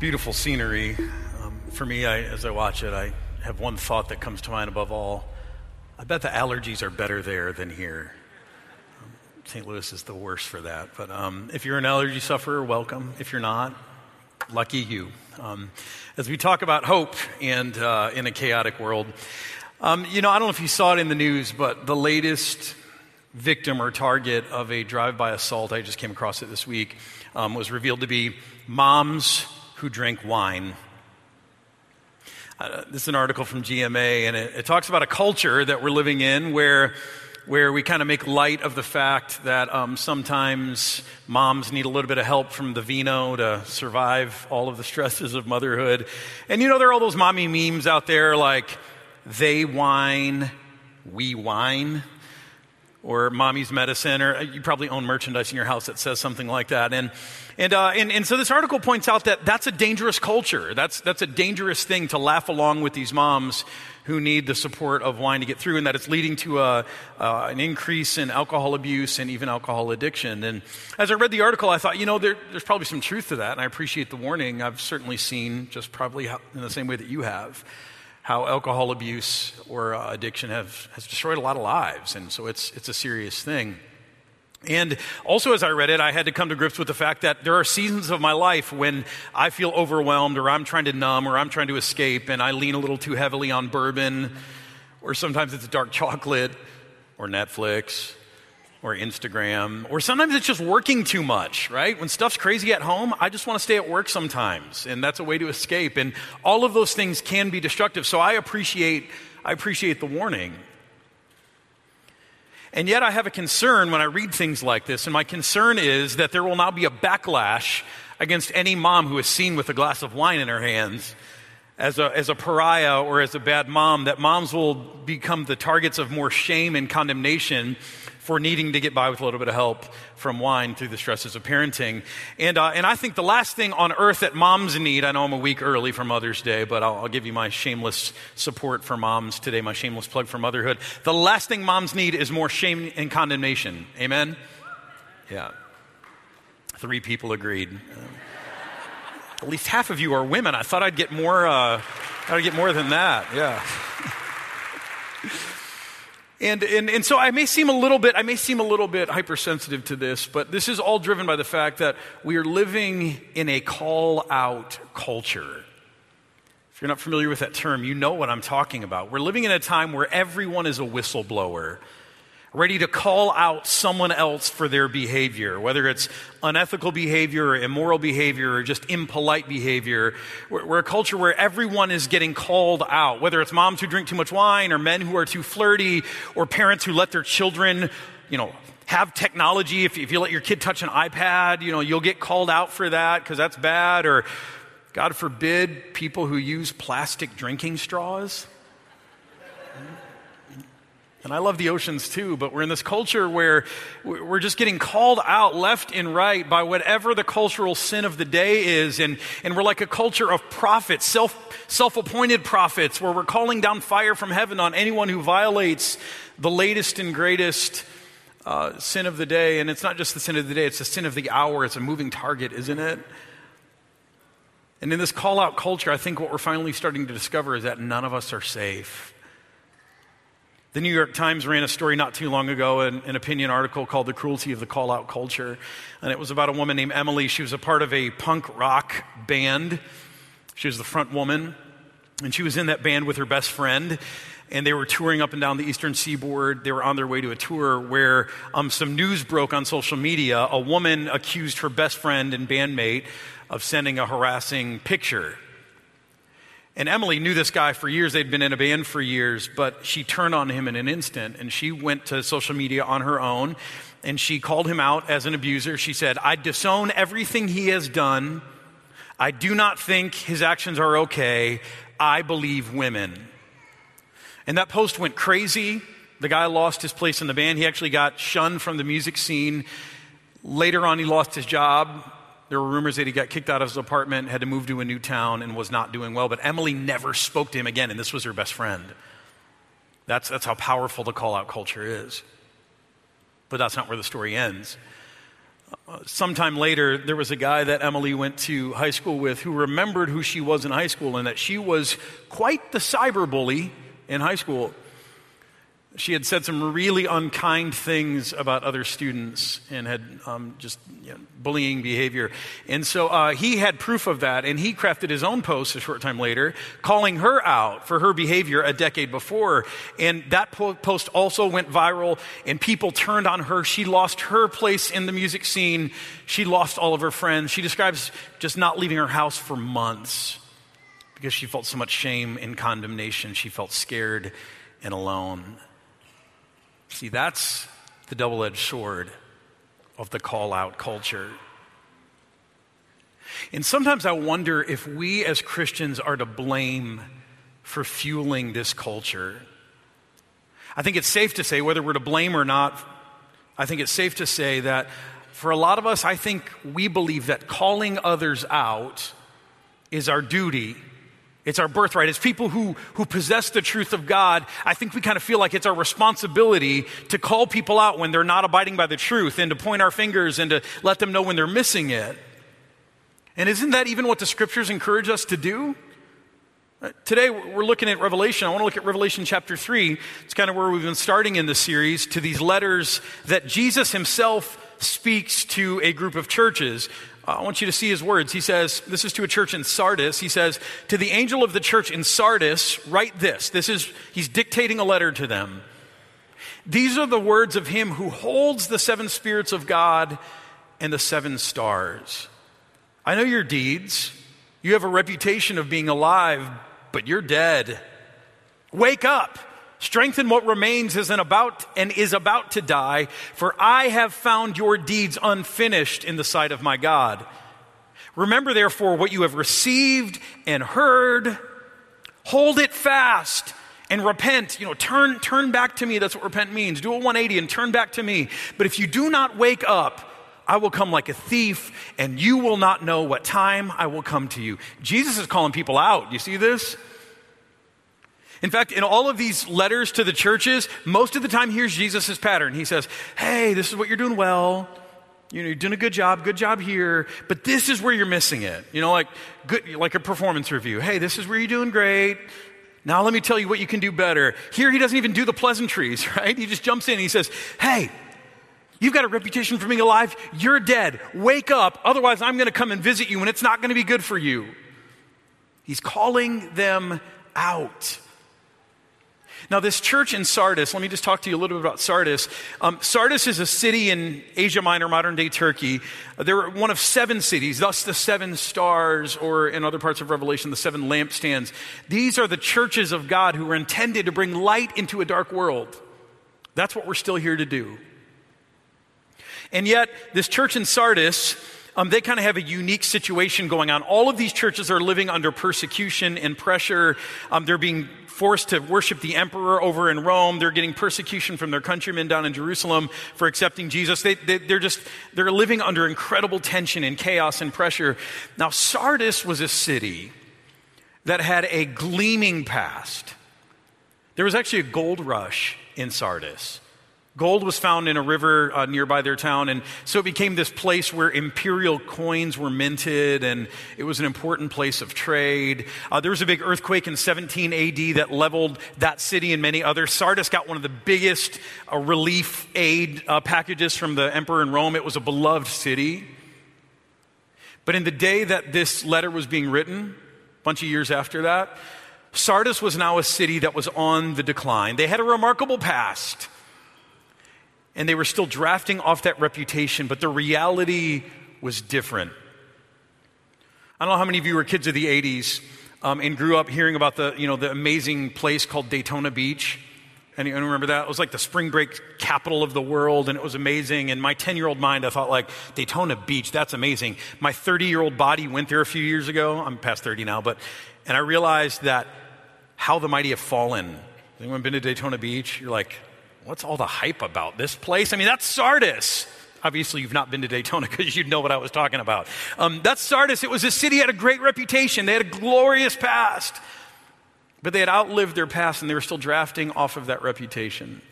beautiful scenery. Um, for me, I, as I watch it, I have one thought that comes to mind above all. I bet the allergies are better there than here. Um, St. Louis is the worst for that. But um, if you're an allergy sufferer, welcome. If you're not, lucky you. Um, as we talk about hope and uh, in a chaotic world, um, you know, I don't know if you saw it in the news, but the latest victim or target of a drive-by assault, I just came across it this week, um, was revealed to be moms who drink wine. Uh, this is an article from GMA, and it, it talks about a culture that we're living in where where we kind of make light of the fact that um, sometimes moms need a little bit of help from the vino to survive all of the stresses of motherhood. And you know, there are all those mommy memes out there like, they whine, we whine or mommy's medicine, or uh, you probably own merchandise in your house that says something like that. And, and, uh, and, and so this article points out that that's a dangerous culture. That's, that's a dangerous thing to laugh along with these moms who need the support of wine to get through, and that it's leading to a, uh, an increase in alcohol abuse and even alcohol addiction. And as I read the article, I thought, you know, there, there's probably some truth to that, and I appreciate the warning. I've certainly seen, just probably in the same way that you have, how alcohol abuse or uh, addiction have, has destroyed a lot of lives. And so it's, it's a serious thing. And also, as I read it, I had to come to grips with the fact that there are seasons of my life when I feel overwhelmed, or I'm trying to numb, or I'm trying to escape, and I lean a little too heavily on bourbon, or sometimes it's dark chocolate, or Netflix, or Instagram, or sometimes it's just working too much, right? When stuff's crazy at home, I just want to stay at work sometimes, and that's a way to escape. And all of those things can be destructive. So I appreciate, I appreciate the warning. And yet I have a concern when I read things like this, and my concern is that there will now be a backlash against any mom who is seen with a glass of wine in her hands as a, as a pariah or as a bad mom, that moms will become the targets of more shame and condemnation for needing to get by with a little bit of help from wine through the stresses of parenting. And, uh, and I think the last thing on earth that moms need, I know I'm a week early for Mother's Day, but I'll, I'll give you my shameless support for moms today, my shameless plug for motherhood. The last thing moms need is more shame and condemnation. Amen? Yeah. Three people agreed. At least half of you are women. I thought I'd get more, uh, I'd get more than that. Yeah. And, and, and so I may seem a little bit, I may seem a little bit hypersensitive to this, but this is all driven by the fact that we are living in a call out culture. If you're not familiar with that term, you know what I'm talking about. We're living in a time where everyone is a whistleblower ready to call out someone else for their behavior, whether it's unethical behavior or immoral behavior or just impolite behavior. We're, we're, a culture where everyone is getting called out, whether it's moms who drink too much wine or men who are too flirty or parents who let their children, you know, have technology. If, if you let your kid touch an iPad, you know, you'll get called out for that because that's bad. Or, God forbid, people who use plastic drinking straws. And I love the oceans too, but we're in this culture where we're just getting called out left and right by whatever the cultural sin of the day is. And, and we're like a culture of prophets, self, self-appointed prophets, where we're calling down fire from heaven on anyone who violates the latest and greatest uh, sin of the day. And it's not just the sin of the day, it's the sin of the hour. It's a moving target, isn't it? And in this call out culture, I think what we're finally starting to discover is that none of us are safe. The New York Times ran a story not too long ago, an, an, opinion article called The Cruelty of the Call Out Culture. And it was about a woman named Emily. She was a part of a punk rock band. She was the front woman. And she was in that band with her best friend. And they were touring up and down the eastern seaboard. They were on their way to a tour where um, some news broke on social media. A woman accused her best friend and bandmate of sending a harassing picture and Emily knew this guy for years. They'd been in a band for years, but she turned on him in an instant and she went to social media on her own and she called him out as an abuser. She said, I disown everything he has done. I do not think his actions are okay. I believe women. And that post went crazy. The guy lost his place in the band. He actually got shunned from the music scene. Later on, he lost his job. There were rumors that he got kicked out of his apartment, had to move to a new town, and was not doing well. But Emily never spoke to him again, and this was her best friend. That's, that's how powerful the call out culture is. But that's not where the story ends. sometime later, there was a guy that Emily went to high school with who remembered who she was in high school and that she was quite the cyber bully in high school. She had said some really unkind things about other students and had um, just you know, bullying behavior. And so uh, he had proof of that, and he crafted his own post a short time later, calling her out for her behavior a decade before. And that po- post also went viral, and people turned on her. She lost her place in the music scene. She lost all of her friends. She describes just not leaving her house for months because she felt so much shame and condemnation. She felt scared and alone. See, that's the double edged sword of the call out culture. And sometimes I wonder if we as Christians are to blame for fueling this culture. I think it's safe to say, whether we're to blame or not, I think it's safe to say that for a lot of us, I think we believe that calling others out is our duty it's our birthright. As people who, who possess the truth of God, I think we kind of feel like it's our responsibility to call people out when they're not abiding by the truth and to point our fingers and to let them know when they're missing it. And isn't that even what the scriptures encourage us to do? Uh, today, we're looking at Revelation. I want to look at Revelation chapter 3. It's kind of where we've been starting in the series to these letters that Jesus himself speaks to a group of churches. I want you to see his words. He says, This is to a church in Sardis. He says, To the angel of the church in Sardis, write this. This is, he's dictating a letter to them. These are the words of him who holds the seven spirits of God and the seven stars. I know your deeds. You have a reputation of being alive, but you're dead. Wake up. Strengthen what remains is about and is about to die, for I have found your deeds unfinished in the sight of my God. Remember therefore what you have received and heard, hold it fast and repent. You know, turn turn back to me. That's what repent means. Do a 180 and turn back to me. But if you do not wake up, I will come like a thief, and you will not know what time I will come to you. Jesus is calling people out. You see this? In fact, in all of these letters to the churches, most of the time, here's Jesus' pattern. He says, Hey, this is what you're doing well. You know, you're doing a good job, good job here, but this is where you're missing it. You know, like good, like a performance review. Hey, this is where you're doing great. Now let me tell you what you can do better. Here he doesn't even do the pleasantries, right? He just jumps in and he says, Hey, you've got a reputation for being alive. You're dead. Wake up. Otherwise, I'm going to come and visit you and it's not going to be good for you. He's calling them out. Now, this church in Sardis, let me just talk to you a little bit about Sardis. Um, Sardis is a city in Asia Minor, modern day Turkey. Uh, they're one of seven cities, thus the seven stars, or in other parts of Revelation, the seven lampstands. These are the churches of God who are intended to bring light into a dark world. That's what we're still here to do. And yet, this church in Sardis, um, they kind of have a unique situation going on. All of these churches are living under persecution and pressure. Um, they're being forced to worship the emperor over in Rome. They're getting persecution from their countrymen down in Jerusalem for accepting Jesus. They, they, they're just, they're living under incredible tension and chaos and pressure. Now, Sardis was a city that had a gleaming past. There was actually a gold rush in Sardis. Gold was found in a river uh, nearby their town, and so it became this place where imperial coins were minted, and it was an important place of trade. Uh, there was a big earthquake in 17 AD that leveled that city and many others. Sardis got one of the biggest uh, relief aid uh, packages from the emperor in Rome. It was a beloved city. But in the day that this letter was being written, a bunch of years after that, Sardis was now a city that was on the decline. They had a remarkable past and they were still drafting off that reputation, but the reality was different. I don't know how many of you were kids of the 80s um, and grew up hearing about the, you know, the amazing place called Daytona Beach. Anyone remember that? It was like the spring break capital of the world, and it was amazing. In my 10 year old mind, I thought, like, Daytona Beach, that's amazing. My 30 year old body went there a few years ago. I'm past 30 now, but, and I realized that how the mighty have fallen. Anyone been to Daytona Beach? You're like, what's all the hype about this place? I mean, that's Sardis. Obviously, you've not been to Daytona because you'd know what I was talking about. Um, that's Sardis. It was a city that had a great reputation, they had a glorious past. But they had outlived their past and they were still drafting off of that reputation.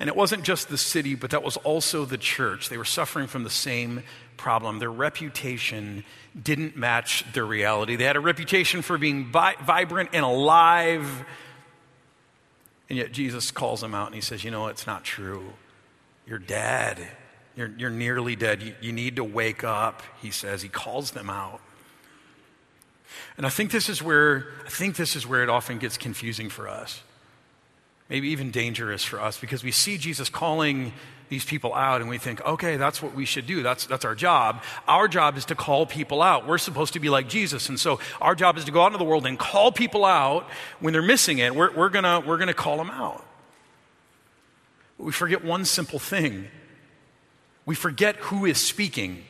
And it wasn't just the city, but that was also the church. They were suffering from the same problem. Their reputation didn't match their reality. They had a reputation for being vi- vibrant and alive. And yet Jesus calls them out and he says, You know, it's not true. You're dead. You're, you're nearly dead. You, you need to wake up, he says. He calls them out. And I think this is where I think this is where it often gets confusing for us. Maybe even dangerous for us because we see Jesus calling these people out and we think, okay, that's what we should do. That's, that's our job. Our job is to call people out. We're supposed to be like Jesus. And so our job is to go out into the world and call people out when they're missing it. We're, we're going we're going to call them out. But we forget one simple thing we forget who is speaking.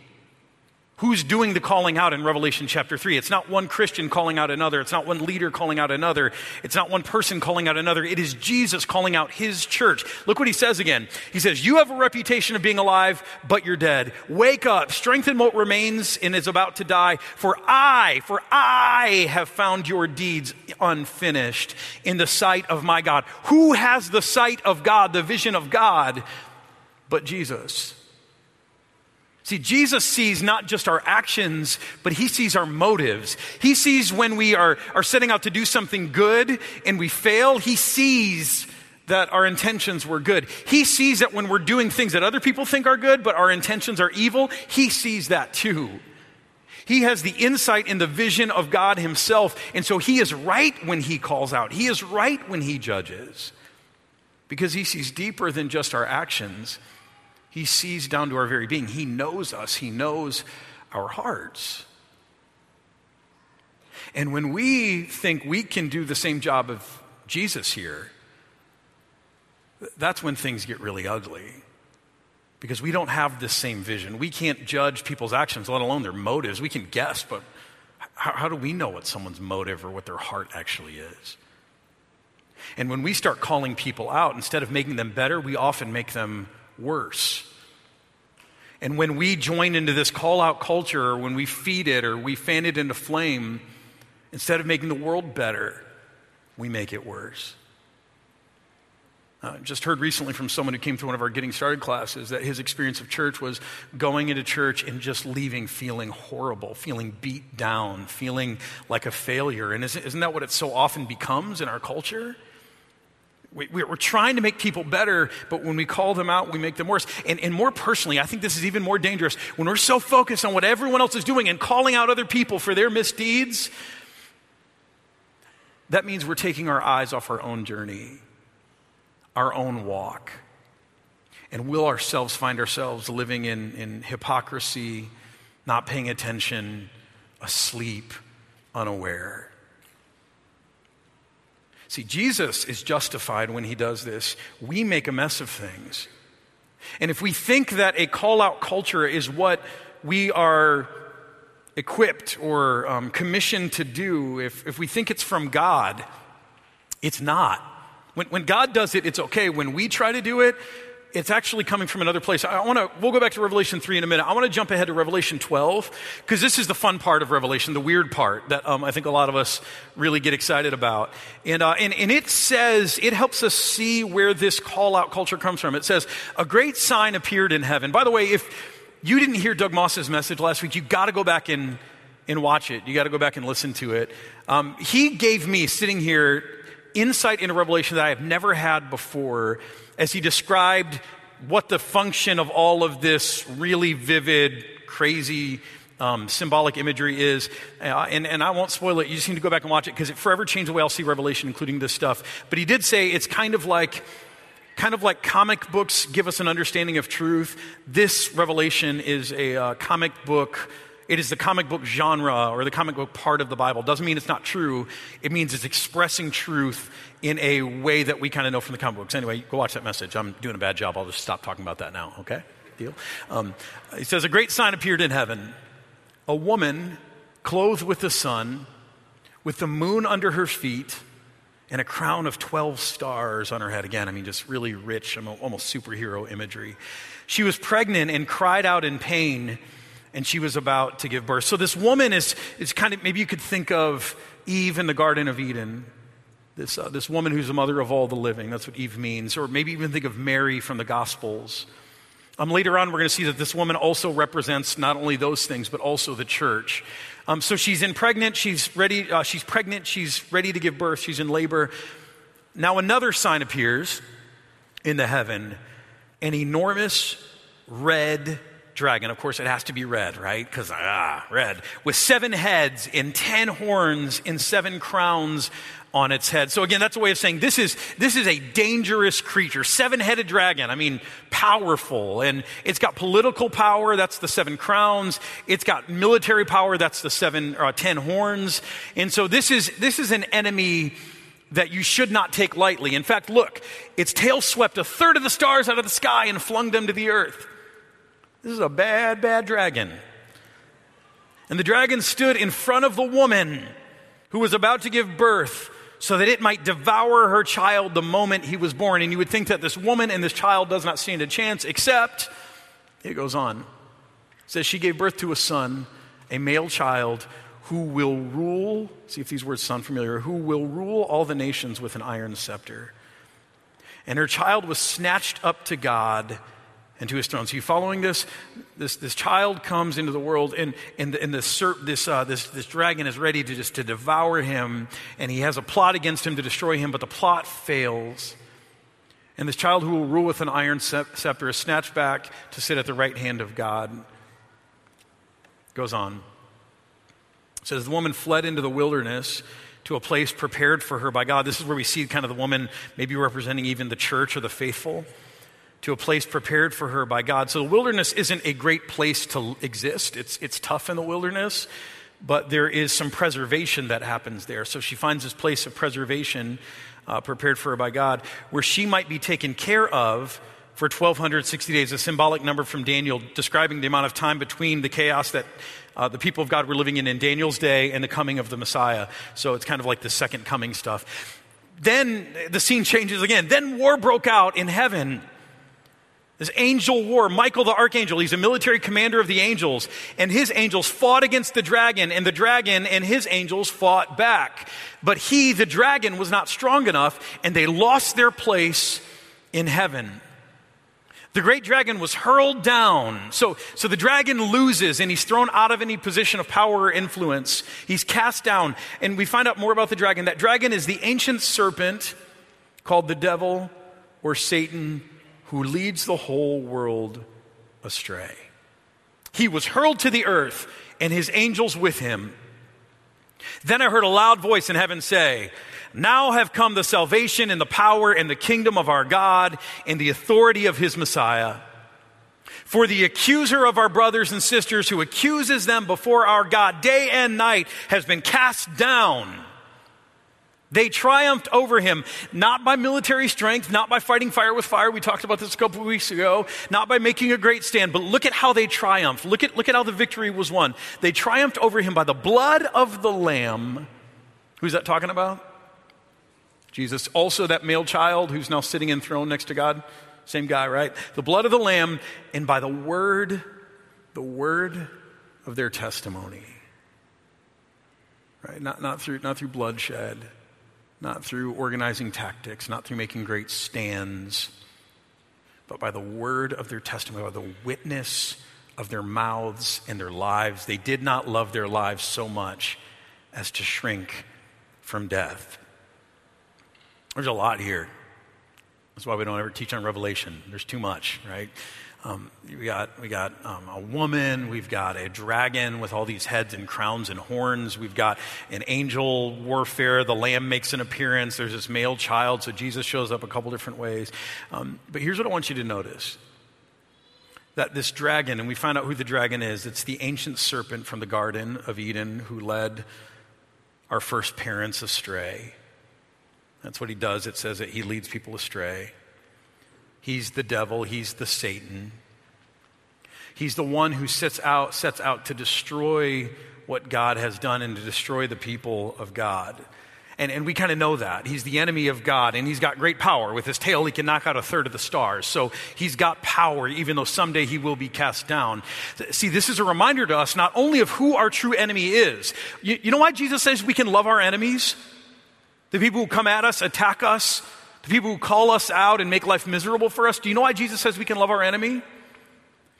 Who's doing the calling out in Revelation chapter 3? It's not one Christian calling out another. It's not one leader calling out another. It's not one person calling out another. It is Jesus calling out his church. Look what he says again. He says, You have a reputation of being alive, but you're dead. Wake up, strengthen what remains and is about to die. For I, for I have found your deeds unfinished in the sight of my God. Who has the sight of God, the vision of God, but Jesus? See, Jesus sees not just our actions, but he sees our motives. He sees when we are, are setting out to do something good and we fail. He sees that our intentions were good. He sees that when we're doing things that other people think are good, but our intentions are evil, he sees that too. He has the insight and the vision of God himself. And so he is right when he calls out. He is right when he judges because he sees deeper than just our actions. He sees down to our very being. He knows us, He knows our hearts. And when we think we can do the same job of Jesus here, that's when things get really ugly. Because we don't have the same vision. We can't judge people's actions, let alone their motives. We can guess, but how, how do we know what someone's motive or what their heart actually is? And when we start calling people out, instead of making them better, we often make them worse. And when we join into this call out culture, or when we feed it, or we fan it into flame, instead of making the world better, we make it worse. Uh, just heard recently from someone who came to one of our Getting Started classes that his experience of church was going into church and just leaving feeling horrible, feeling beat down, feeling like a failure. And isn't, isn't that what it so often becomes in our culture? We, are trying to make people better, but when we call them out, we make them worse. And, and more personally, I think this is even more dangerous. When we're so focused on what everyone else is doing and calling out other people for their misdeeds, that means we're taking our eyes off our own journey, our own walk. And will ourselves find ourselves living in, in hypocrisy, not paying attention, asleep, unaware. See, Jesus is justified when he does this. We make a mess of things. And if we think that a call out culture is what we are equipped or um, commissioned to do, if, if we think it's from God, it's not. When, when God does it, it's okay. When we try to do it, it's actually coming from another place. I want to, we'll go back to Revelation 3 in a minute. I want to jump ahead to Revelation 12 because this is the fun part of Revelation, the weird part that um, I think a lot of us really get excited about. And, uh, and, and it says, it helps us see where this call out culture comes from. It says, a great sign appeared in heaven. By the way, if you didn't hear Doug Moss's message last week, you got to go back and, and watch it. You got to go back and listen to it. Um, he gave me, sitting here, insight into Revelation that I have never had before as he described what the function of all of this really vivid, crazy, um, symbolic imagery is. Uh, and, and I won't spoil it. You just need to go back and watch it because it forever changed the way I'll see Revelation, including this stuff. But he did say it's kind of like. Kind of like comic books give us an understanding of truth, this revelation is a uh, comic book it is the comic book genre or the comic book part of the Bible. Doesn't mean it's not true. It means it's expressing truth in a way that we kind of know from the comic books. Anyway, go watch that message. I'm doing a bad job. I'll just stop talking about that now, okay? Deal? Um, he says, A great sign appeared in heaven a woman clothed with the sun, with the moon under her feet, and a crown of 12 stars on her head. Again, I mean, just really rich, almost superhero imagery. She was pregnant and cried out in pain and she was about to give birth. So this woman is, is kind of, maybe you could think of Eve in the Garden of Eden. this, uh, this woman who's the mother of all the living. That's what Eve means. Or maybe even think of Mary from the Gospels. Um, later on, we're going to see that this woman also represents not only those things, but also the church. Um, so she's in pregnant, she's ready, uh, she's pregnant, she's ready to give birth, she's in labor. Now another sign appears in the heaven, an enormous red dragon. Of course, it has to be red, right? Because, ah, red. With seven heads and ten horns and seven crowns on its head. So again, that's a way of saying this is, this is a dangerous creature. Seven-headed dragon. I mean, powerful. And it's got political power. That's the seven crowns. It's got military power. That's the seven, uh, ten horns. And so this is, this is an enemy that you should not take lightly. In fact, look, its tail swept a third of the stars out of the sky and flung them to the earth. This is a bad, bad dragon. And the dragon stood in front of the woman who was about to give birth so that it might devour her child the moment he was born. And you would think that this woman and this child does not stand a chance, except it goes on. It says she gave birth to a son, a male child, who will rule, see if these words sound familiar, who will rule all the nations with an iron scepter. And her child was snatched up to God and to his throne. So you following this? This, this child comes into the world, and, and, and this, this, uh, this, this dragon is ready to just to devour him, and he has a plot against him to destroy him, but the plot fails. And this child who will rule with an iron scepter is snatched back to sit at the right hand of God. Goes on. It says the woman fled into the wilderness to a place prepared for her by God. This is where we see kind of the woman maybe representing even the church or the faithful to a place prepared for her by God. So the wilderness isn't a great place to exist. It's, it's tough in the wilderness, but there is some preservation that happens there. So she finds this place of preservation uh, prepared for her by God where she might be taken care of for 1260 days, a symbolic number from Daniel describing the amount of time between the chaos that uh, the people of God were living in in Daniel's day and the coming of the Messiah. So it's kind of like the second coming stuff. Then the scene changes again. Then war broke out in heaven. This angel war, Michael the archangel, he's a military commander of the angels, and his angels fought against the dragon, and the dragon and his angels fought back. But he, the dragon, was not strong enough, and they lost their place in heaven. The great dragon was hurled down. So, so the dragon loses and he's thrown out of any position of power or influence. He's cast down. And we find out more about the dragon. That dragon is the ancient serpent called the devil or Satan who leads the whole world astray. He was hurled to the earth and his angels with him. Then I heard a loud voice in heaven say, Now have come the salvation and the power and the kingdom of our God and the authority of his Messiah. For the accuser of our brothers and sisters who accuses them before our God day and night has been cast down. They triumphed over him, not by military strength, not by fighting fire with fire. We talked about this a couple weeks ago, not by making a great stand, but look at how they triumphed. Look at, look at how the victory was won. They triumphed over him by the blood of the Lamb. Who's that talking about? Jesus. Also, that male child who's now sitting enthroned next to God. Same guy, right? The blood of the Lamb, and by the word, the word of their testimony. Right? Not, not, through, not through bloodshed not through organizing tactics, not through making great stands, but by the word of their testimony, by the witness of their mouths and their lives. They did not love their lives so much as to shrink from death. There's a lot here. That's why we don't ever teach on Revelation. There's too much, right? Um, we got, we got um, a woman, we've got a dragon with all these heads and crowns and horns, we've got an angel warfare, the lamb makes an appearance, there's this male child, so Jesus shows up a couple different ways. Um, but here's what I want you to notice that this dragon, and we find out who the dragon is, it's the ancient serpent from the Garden of Eden who led our first parents astray. That's what he does. It says that he leads people astray. He's the devil, he's the Satan. He's the one who sets out, sets out to destroy what God has done and to destroy the people of God. And, and we kind of know that. He's the enemy of God, and he's got great power. With his tail, he can knock out a third of the stars. So he's got power, even though someday he will be cast down. See, this is a reminder to us not only of who our true enemy is. You, you know why Jesus says we can love our enemies? The people who come at us, attack us, the people who call us out and make life miserable for us. Do you know why Jesus says we can love our enemy?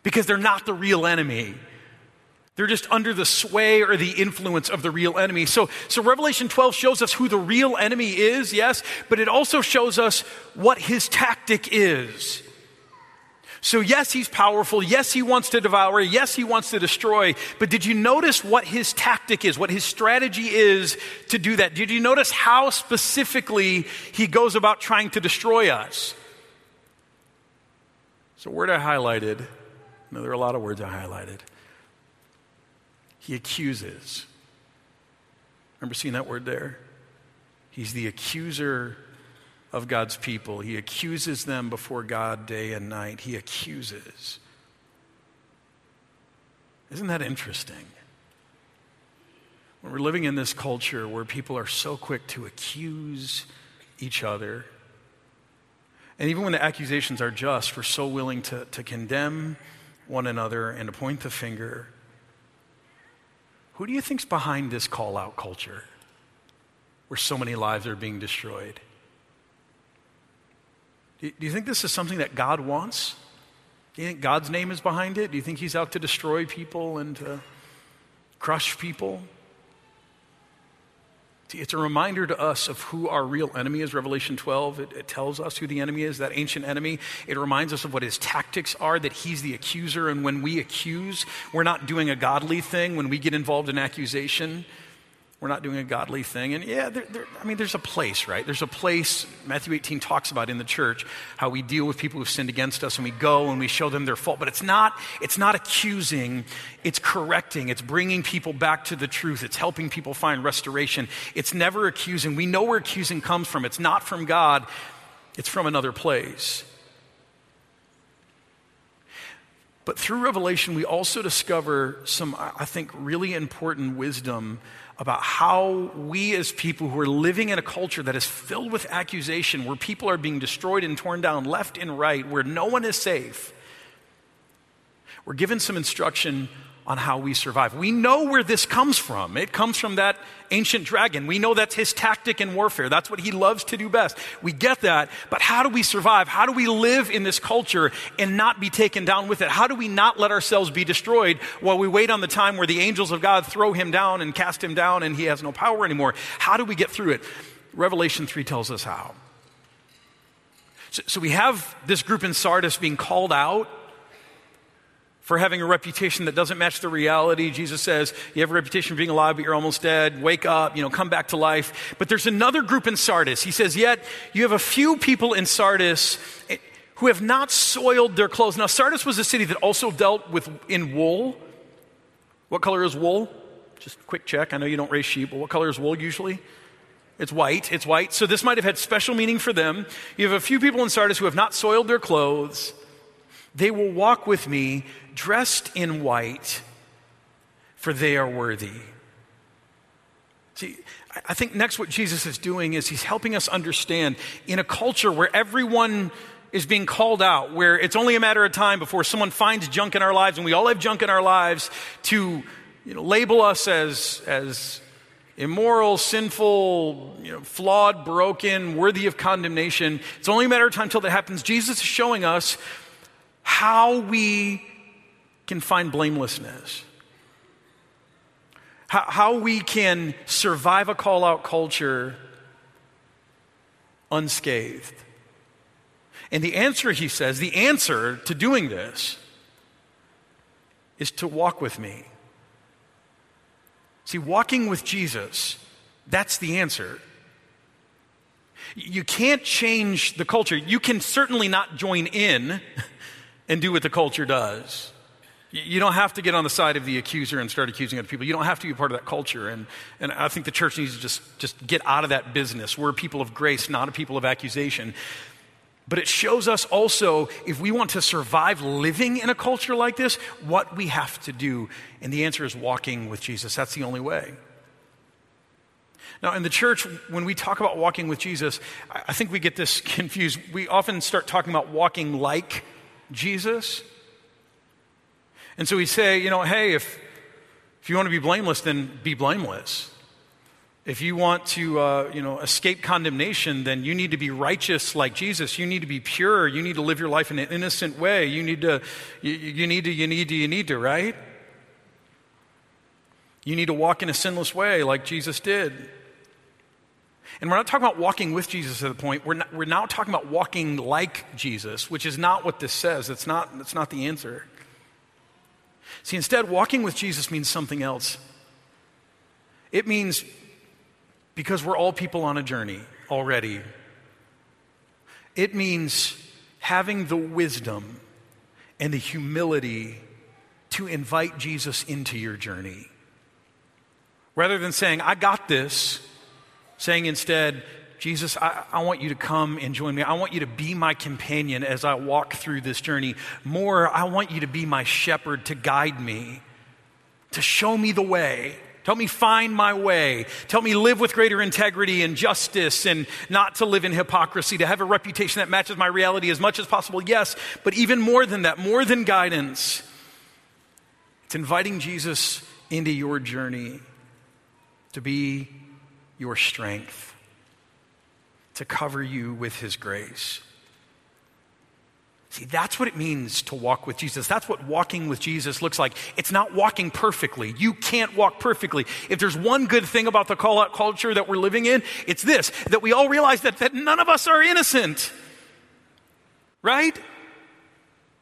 Because they're not the real enemy. They're just under the sway or the influence of the real enemy. So, so Revelation 12 shows us who the real enemy is, yes, but it also shows us what his tactic is. So, yes, he's powerful. Yes, he wants to devour. Yes, he wants to destroy. But did you notice what his tactic is, what his strategy is to do that? Did you notice how specifically he goes about trying to destroy us? So, word I highlighted, no, there are a lot of words I highlighted. He accuses. Remember seeing that word there? He's the accuser of God's people. He accuses them before God day and night. He accuses. Isn't that interesting? When we're living in this culture where people are so quick to accuse each other, and even when the accusations are just, we're so willing to, to condemn one another and to point the finger. Who do you think's behind this call out culture where so many lives are being destroyed? Do you think this is something that God wants? Do you think God's name is behind it? Do you think He's out to destroy people and to crush people? It's a reminder to us of who our real enemy is. Revelation 12, it, it, tells us who the enemy is, that ancient enemy. It reminds us of what his tactics are, that he's the accuser. And when we accuse, we're not doing a godly thing. When we get involved in accusation, we're not doing a godly thing. And yeah, there, there, I mean, there's a place, right? There's a place, Matthew 18 talks about in the church, how we deal with people who've sinned against us and we go and we show them their fault. But it's not, it's not accusing, it's correcting, it's bringing people back to the truth, it's helping people find restoration. It's never accusing. We know where accusing comes from. It's not from God, it's from another place. But through Revelation, we also discover some, I think, really important wisdom about how we as people who are living in a culture that is filled with accusation, where people are being destroyed and torn down left and right, where no one is safe, we're given some instruction on how we survive. We know where this comes from. It comes from that ancient dragon. We know that's his tactic in warfare. That's what he loves to do best. We get that. But how do we survive? How do we live in this culture and not be taken down with it? How do we not let ourselves be destroyed while we wait on the time where the angels of God throw him down and cast him down and he has no power anymore? How do we get through it? Revelation 3 tells us how. So, so we have this group in Sardis being called out for having a reputation that doesn't match the reality. Jesus says, You have a reputation of being alive, but you're almost dead. Wake up, you know, come back to life. But there's another group in Sardis. He says, Yet you have a few people in Sardis who have not soiled their clothes. Now, Sardis was a city that also dealt with in wool. What color is wool? Just quick check. I know you don't raise sheep, but what color is wool usually? It's white. It's white. So this might have had special meaning for them. You have a few people in Sardis who have not soiled their clothes. They will walk with me dressed in white, for they are worthy. See, I think next what Jesus is doing is he's helping us understand in a culture where everyone is being called out, where it's only a matter of time before someone finds junk in our lives, and we all have junk in our lives, to you know, label us as, as immoral, sinful, you know, flawed, broken, worthy of condemnation. It's only a matter of time until that happens. Jesus is showing us how we can find blamelessness. How, how we can survive a call out culture unscathed. And the answer, he says, the answer to doing this is to walk with me. See, walking with Jesus, that's the answer. You can't change the culture. You can certainly not join in and do what the culture does. You don't have to get on the side of the accuser and start accusing other people. You don't have to be part of that culture. And, and I think the church needs to just, just get out of that business. We're a people of grace, not a people of accusation. But it shows us also, if we want to survive living in a culture like this, what we have to do. And the answer is walking with Jesus. That's the only way. Now, in the church, when we talk about walking with Jesus, I think we get this confused. We often start talking about walking like Jesus. And so we say, you know, hey, if, if you want to be blameless, then be blameless. If you want to, uh, you know, escape condemnation, then you need to be righteous like Jesus. You need to be pure. You need to live your life in an innocent way. You need to, you, you need to, you need to, you need to, right? You need to walk in a sinless way like Jesus did. And we're not talking about walking with Jesus at the point. We're, not, we're now talking about walking like Jesus, which is not what this says. It's not, it's not the answer. See, instead, walking with Jesus means something else. It means because we're all people on a journey already, it means having the wisdom and the humility to invite Jesus into your journey. Rather than saying, I got this, saying instead, Jesus, I, I, want you to come and join me. I want you to be my companion as I walk through this journey. More, I want you to be my shepherd to guide me, to show me the way. Help me find my way. Help me live with greater integrity and justice and not to live in hypocrisy, to have a reputation that matches my reality as much as possible. Yes, but even more than that, more than guidance, it's inviting Jesus into your journey to be your strength, to cover you with his grace. See, that's what it means to walk with Jesus. That's what walking with Jesus looks like. It's not walking perfectly. You can't walk perfectly. If there's one good thing about the call out culture that we're living in, it's this that we all realize that, that none of us are innocent. Right?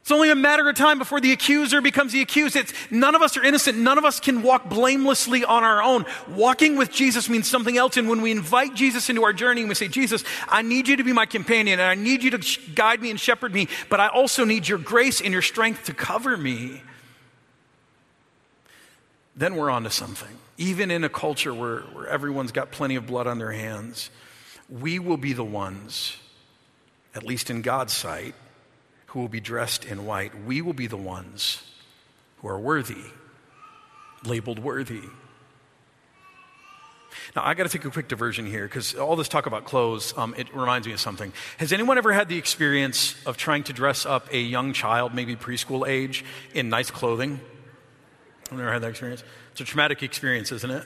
It's only a matter of time before the accuser becomes the accused. It's, none of us are innocent. None of us can walk blamelessly on our own. Walking with Jesus means something else. And when we invite Jesus into our journey and we say, Jesus, I need you to be my companion and I need you to guide me and shepherd me, but I also need your grace and your strength to cover me, then we're on to something. Even in a culture where, where everyone's got plenty of blood on their hands, we will be the ones, at least in God's sight, who will be dressed in white. We will be the ones who are worthy, labeled worthy. Now, I got to take a quick diversion here because all this talk about clothes, um, it reminds me of something. Has anyone ever had the experience of trying to dress up a young child, maybe preschool age, in nice clothing? I've never had that experience. It's a traumatic experience, isn't it?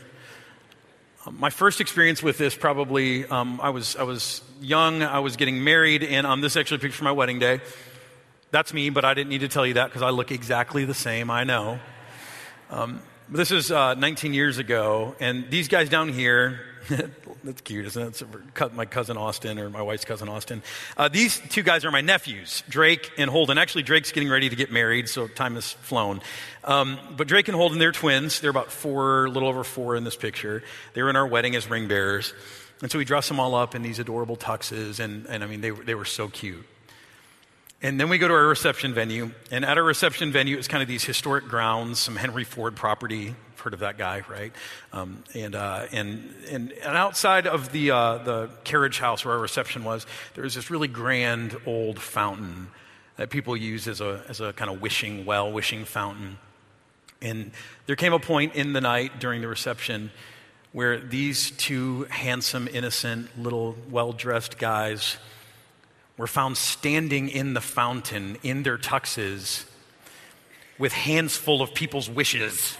Um, my first experience with this probably, um, I, was, I was young, I was getting married, and um, this is actually a picture from my wedding day. That's me, but I didn't need to tell you that because I look exactly the same, I know. Um, this is uh, 19 years ago, and these guys down here, that's cute, isn't it? My cousin Austin, or my wife's cousin Austin. Uh, these two guys are my nephews, Drake and Holden. Actually, Drake's getting ready to get married, so time has flown. Um, but Drake and Holden, they're twins. They're about four, a little over four in this picture. They were in our wedding as ring bearers. And so we dressed them all up in these adorable tuxes, and, and I mean, they, they were so cute. And then we go to our reception venue. And at our reception venue, it's kind of these historic grounds, some Henry Ford property. Heard of that guy, right? Um, and, uh, and, and, and outside of the, uh, the carriage house where our reception was, there was this really grand old fountain that people use as a, as a kind of wishing well, wishing fountain. And there came a point in the night during the reception where these two handsome, innocent, little, well dressed guys were found standing in the fountain in their tuxes with hands full of people's wishes.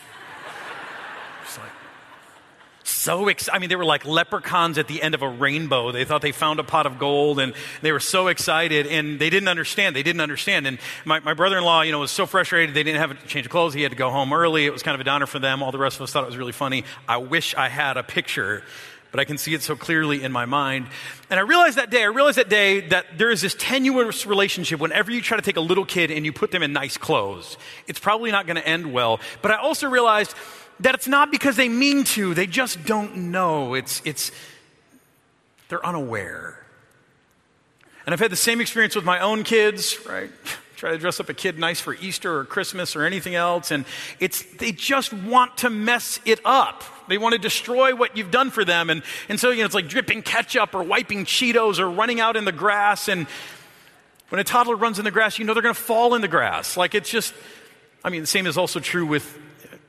so excited. I mean, they were like leprechauns at the end of a rainbow. They thought they found a pot of gold and they were so excited and they didn't understand. They didn't understand. And my, my brother in law, you know, was so frustrated they didn't have a change of clothes. He had to go home early. It was kind of a downer for them. All the rest of us thought it was really funny. I wish I had a picture but I can see it so clearly in my mind. And I realized that day, I realized that day that there is this tenuous relationship whenever you try to take a little kid and you put them in nice clothes. It's probably not going to end well. But I also realized that it's not because they mean to, they just don't know. It's, it's, they're unaware. And I've had the same experience with my own kids, right? Try to dress up a kid nice for Easter or Christmas or anything else, and it's, they just want to mess it up. They want to destroy what you've done for them. And, and so, you know, it's like dripping ketchup or wiping Cheetos or running out in the grass. And when a toddler runs in the grass, you know they're going to fall in the grass. Like it's just, I mean, the same is also true with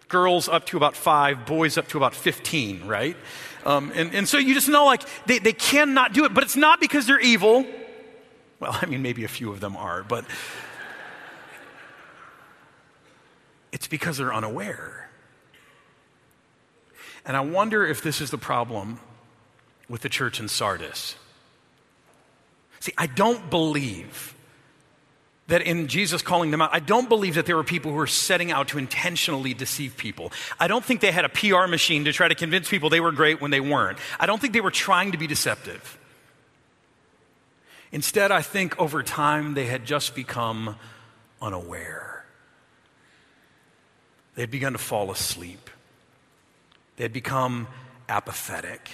girls up to about five, boys up to about 15, right? Um, and, and so you just know, like, they, they cannot do it, but it's not because they're evil. Well, I mean, maybe a few of them are, but it's because they're unaware. And I wonder if this is the problem with the church in Sardis. See, I don't believe that in Jesus calling them out, I don't believe that there were people who were setting out to intentionally deceive people. I don't think they had a PR machine to try to convince people they were great when they weren't. I don't think they were trying to be deceptive. Instead, I think over time they had just become unaware. They had begun to fall asleep. They had become apathetic.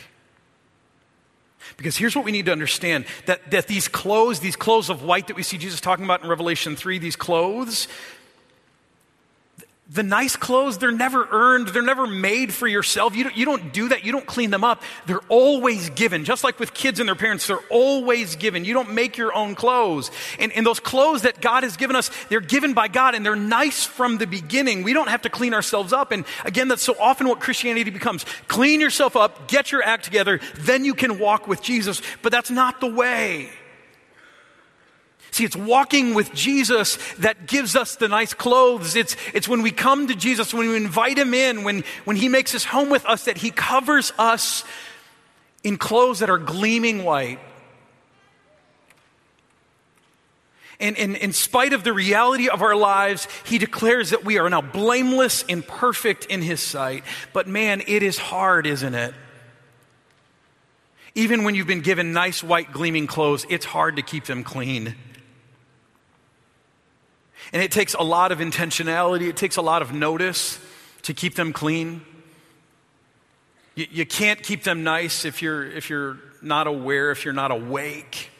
Because here's what we need to understand that, that these clothes, these clothes of white that we see Jesus talking about in Revelation 3, these clothes, the nice clothes, they're never earned. They're never made for yourself. You don't, you don't do that. You don't clean them up. They're always given. Just like with kids and their parents, they're always given. You don't make your own clothes. And, and those clothes that God has given us, they're given by God and they're nice from the beginning. We don't have to clean ourselves up. And again, that's so often what Christianity becomes. Clean yourself up, get your act together, then you can walk with Jesus. But that's not the way. See, it's walking with Jesus that gives us the nice clothes. It's, it's when we come to Jesus, when we invite Him in, when, when He makes His home with us, that He covers us in clothes that are gleaming white. And, and in spite of the reality of our lives, he declares that we are now blameless and perfect in his sight. But man, it is hard, isn't it? Even when you've been given nice white gleaming clothes, it's hard to keep them clean. And it takes a lot of intentionality, it takes a lot of notice to keep them clean. You, you can't keep them nice if you're, if you're not aware, if you're not awake.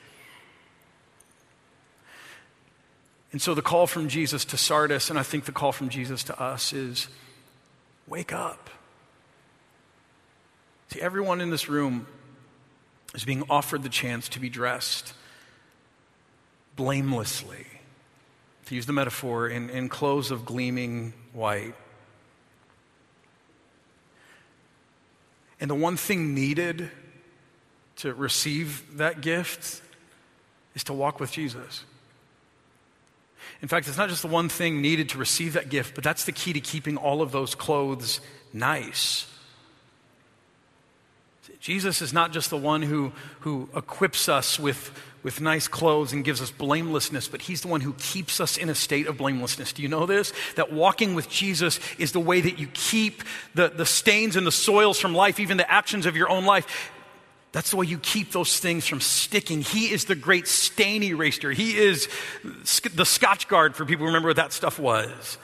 And so the call from Jesus to Sardis, and I think the call from Jesus to us is wake up. See, everyone in this room is being offered the chance to be dressed blamelessly to use the metaphor, in, in clothes of gleaming white. And the one thing needed to receive that gift is to walk with Jesus. In fact, it's not just the one thing needed to receive that gift, but that's the key to keeping all of those clothes nice. Jesus is not just the one who, who equips us with, with nice clothes and gives us blamelessness, but He's the one who keeps us in a state of blamelessness. Do you know this? That walking with Jesus is the way that you keep the, the stains and the soils from life, even the actions of your own life. That's the way you keep those things from sticking. He is the great stain eraser. He is the Scotchgard for people who remember what that stuff was.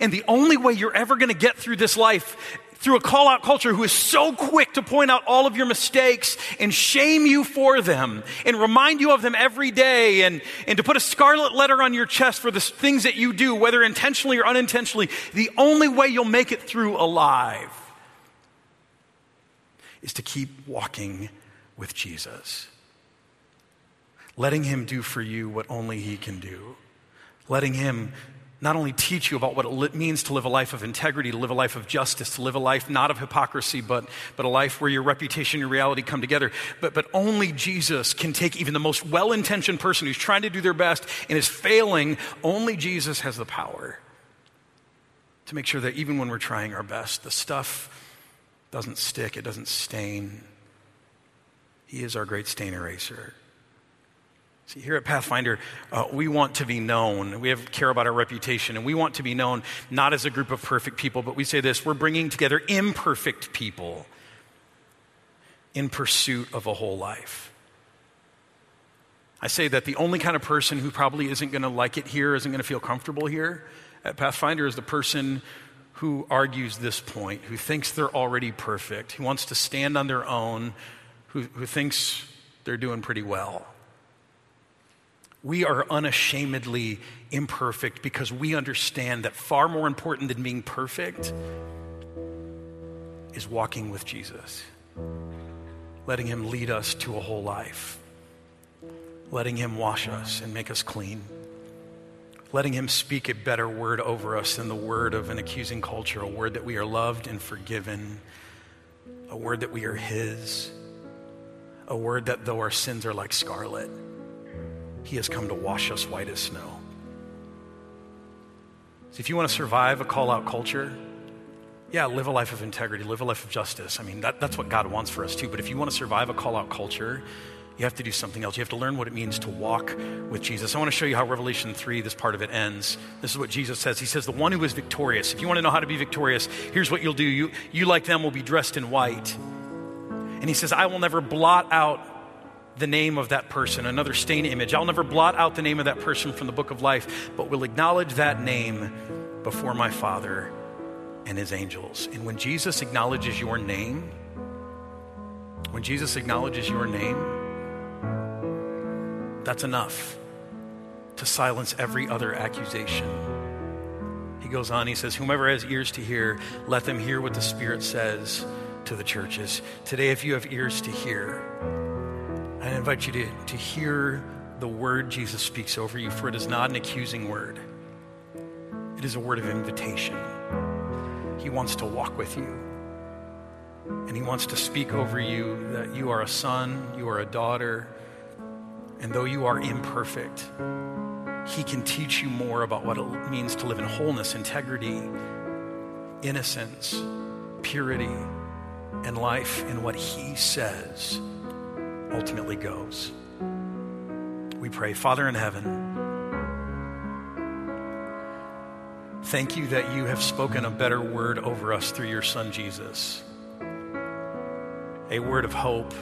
And the only way you're ever going to get through this life through a call out culture who is so quick to point out all of your mistakes and shame you for them and remind you of them every day and, and to put a scarlet letter on your chest for the things that you do, whether intentionally or unintentionally, the only way you'll make it through alive is to keep walking with Jesus. Letting Him do for you what only He can do. Letting Him not only teach you about what it means to live a life of integrity, to live a life of justice, to live a life not of hypocrisy, but, but a life where your reputation and reality come together. But, but only Jesus can take even the most well intentioned person who's trying to do their best and is failing. Only Jesus has the power to make sure that even when we're trying our best, the stuff doesn't stick, it doesn't stain. He is our great stain eraser. See, here at Pathfinder, uh, we want to be known. We have care about our reputation, and we want to be known not as a group of perfect people, but we say this we're bringing together imperfect people in pursuit of a whole life. I say that the only kind of person who probably isn't going to like it here, isn't going to feel comfortable here at Pathfinder, is the person who argues this point, who thinks they're already perfect, who wants to stand on their own, who, who thinks they're doing pretty well. We are unashamedly imperfect because we understand that far more important than being perfect is walking with Jesus, letting Him lead us to a whole life, letting Him wash us and make us clean, letting Him speak a better word over us than the word of an accusing culture, a word that we are loved and forgiven, a word that we are His, a word that though our sins are like scarlet, he has come to wash us white as snow. So if you want to survive a call out culture, yeah, live a life of integrity, live a life of justice. I mean, that, that's what God wants for us too. But if you want to survive a call out culture, you have to do something else. You have to learn what it means to walk with Jesus. I want to show you how Revelation 3, this part of it ends. This is what Jesus says. He says, The one who is victorious, if you want to know how to be victorious, here's what you'll do. You, you like them, will be dressed in white. And he says, I will never blot out the name of that person, another stain image. I'll never blot out the name of that person from the book of life, but will acknowledge that name before my Father and his angels. And when Jesus acknowledges your name, when Jesus acknowledges your name, that's enough to silence every other accusation. He goes on, he says, Whomever has ears to hear, let them hear what the Spirit says to the churches. Today, if you have ears to hear, I invite you to, to hear the word Jesus speaks over you, for it is not an accusing word, it is a word of invitation. He wants to walk with you. And he wants to speak over you that you are a son, you are a daughter, and though you are imperfect, he can teach you more about what it means to live in wholeness, integrity, innocence, purity, and life in what he says ultimately goes. We pray, Father in heaven, thank you that you have spoken a better word over us through your Son Jesus. A word of hope,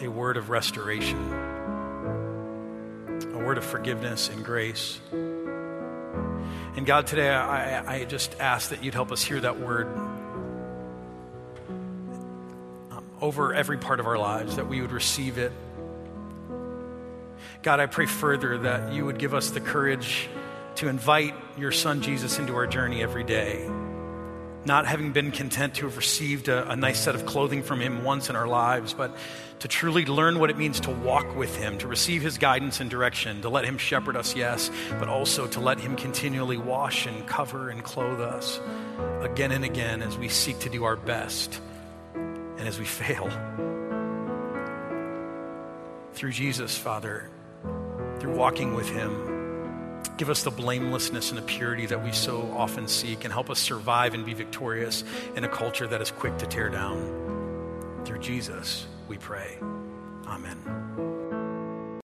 a word of restoration, a word of forgiveness and grace. And God, today I, I just ask that you'd help us hear that word over every part of our lives, that we would receive it. God, I pray further that you would give us the courage to invite your son Jesus into our journey every day. Not having been content to have received a, a, nice set of clothing from him once in our lives, but to truly learn what it means to walk with him, to receive his guidance and direction, to let him shepherd us, yes, but also to let him continually wash and cover and clothe us again and again as we seek to do our best and as we fail. Through Jesus, Father, through walking with Him, give us the blamelessness and the purity that we so often seek and help us survive and be victorious in a culture that is quick to tear down. Through Jesus, we pray. Amen.